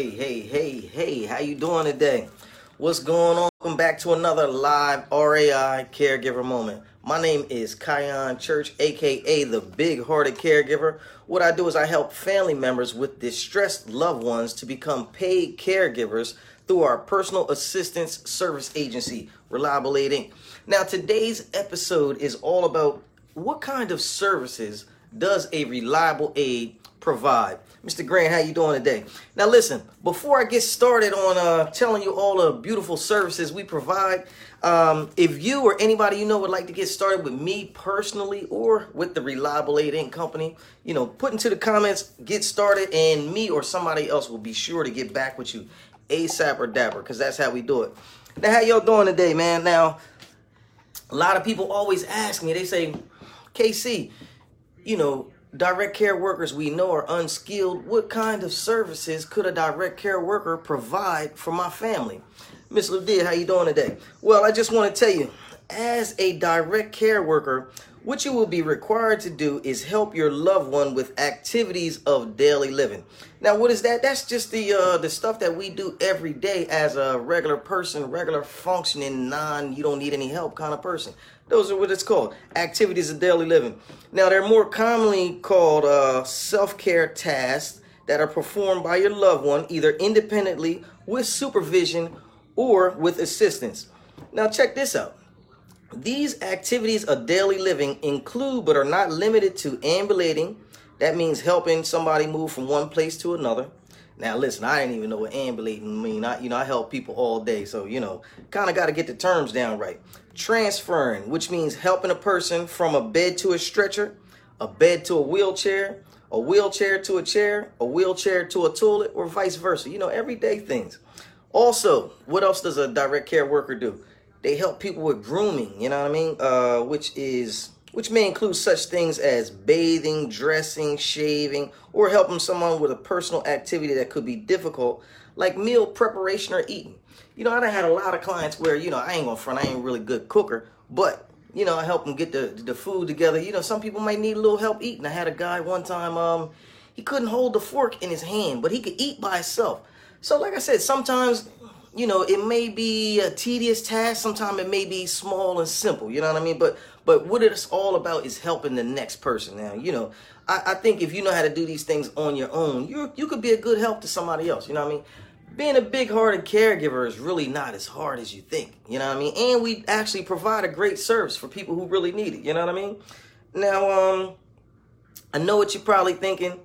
hey, hey, hey, hey, how you doing today? What's going on? Welcome back to another live RAI caregiver moment. My name is Kion Church, aka the Big Hearted Caregiver. What I do is I help family members with distressed loved ones to become paid caregivers through our personal assistance service agency, Reliable Aid Inc. Now, today's episode is all about what kind of services does a reliable aid provide. Mr. Grant, how you doing today? Now listen, before I get started on uh, telling you all the beautiful services we provide, um, if you or anybody you know would like to get started with me personally or with the Reliable Aid Inc. company, you know, put into the comments, get started, and me or somebody else will be sure to get back with you ASAP or dapper, because that's how we do it. Now, how y'all doing today, man? Now, a lot of people always ask me, they say, KC, you know, direct care workers we know are unskilled. What kind of services could a direct care worker provide for my family? Miss Ludia, how you doing today? Well, I just want to tell you, as a direct care worker, what you will be required to do is help your loved one with activities of daily living. Now, what is that? That's just the uh, the stuff that we do every day as a regular person, regular functioning, non you don't need any help kind of person. Those are what it's called, activities of daily living. Now, they're more commonly called uh, self care tasks that are performed by your loved one, either independently with supervision or with assistance. Now, check this out. These activities of daily living include but are not limited to ambulating. That means helping somebody move from one place to another. Now, listen, I didn't even know what ambulating mean. I, you know, I help people all day, so you know, kind of got to get the terms down right. Transferring, which means helping a person from a bed to a stretcher, a bed to a wheelchair, a wheelchair to a chair, a wheelchair to a toilet, or vice versa. You know, everyday things. Also, what else does a direct care worker do? They help people with grooming, you know what I mean? Uh, which is which may include such things as bathing, dressing, shaving, or helping someone with a personal activity that could be difficult, like meal preparation or eating. You know, I done had a lot of clients where, you know, I ain't gonna front, I ain't really good cooker, but you know, I help them get the the food together. You know, some people might need a little help eating. I had a guy one time, um, he couldn't hold the fork in his hand, but he could eat by himself. So, like I said, sometimes you know, it may be a tedious task. Sometimes it may be small and simple. You know what I mean? But but what it's all about is helping the next person. Now, you know, I, I think if you know how to do these things on your own, you you could be a good help to somebody else. You know what I mean? Being a big-hearted caregiver is really not as hard as you think. You know what I mean? And we actually provide a great service for people who really need it. You know what I mean? Now, um, I know what you're probably thinking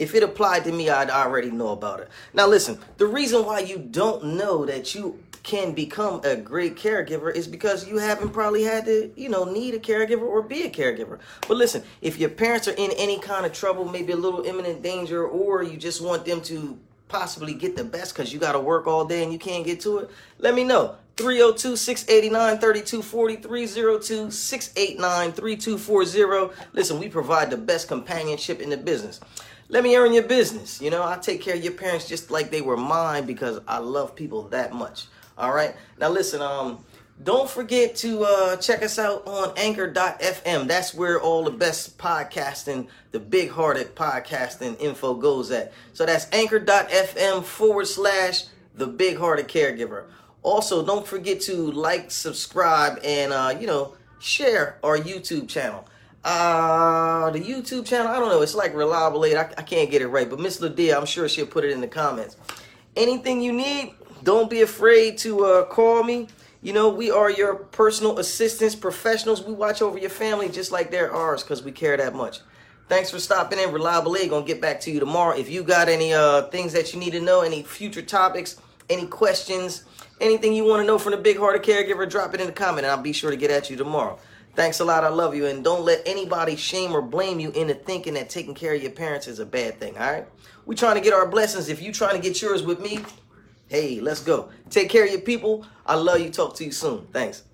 if it applied to me, I'd already know about it. Now, listen, the reason why you don't know that you can become a great caregiver is because you haven't probably had to, you know, need a caregiver or be a caregiver. But listen, if your parents are in any kind of trouble, maybe a little imminent danger, or you just want them to possibly get the best because you got to work all day and you can't get to it, let me know. 302 689 3240 302 689 3240. Listen, we provide the best companionship in the business. Let me earn your business. You know, I take care of your parents just like they were mine because I love people that much. All right. Now listen, um, don't forget to uh, check us out on anchor.fm. That's where all the best podcasting, the big hearted podcasting info goes at. So that's anchor.fm forward slash the big hearted caregiver. Also, don't forget to like, subscribe, and, uh, you know, share our YouTube channel. Uh, the YouTube channel, I don't know. It's like Reliable Aid. I, I can't get it right. But Miss Ladia, I'm sure she'll put it in the comments. Anything you need, don't be afraid to uh, call me. You know, we are your personal assistants, professionals. We watch over your family just like they're ours because we care that much. Thanks for stopping in. Reliable Aid. Gonna get back to you tomorrow. If you got any uh, things that you need to know, any future topics, any questions, anything you want to know from the big hearted caregiver, drop it in the comment and I'll be sure to get at you tomorrow. Thanks a lot. I love you. And don't let anybody shame or blame you into thinking that taking care of your parents is a bad thing. All right. we're trying to get our blessings. If you trying to get yours with me, hey, let's go. Take care of your people. I love you. Talk to you soon. Thanks.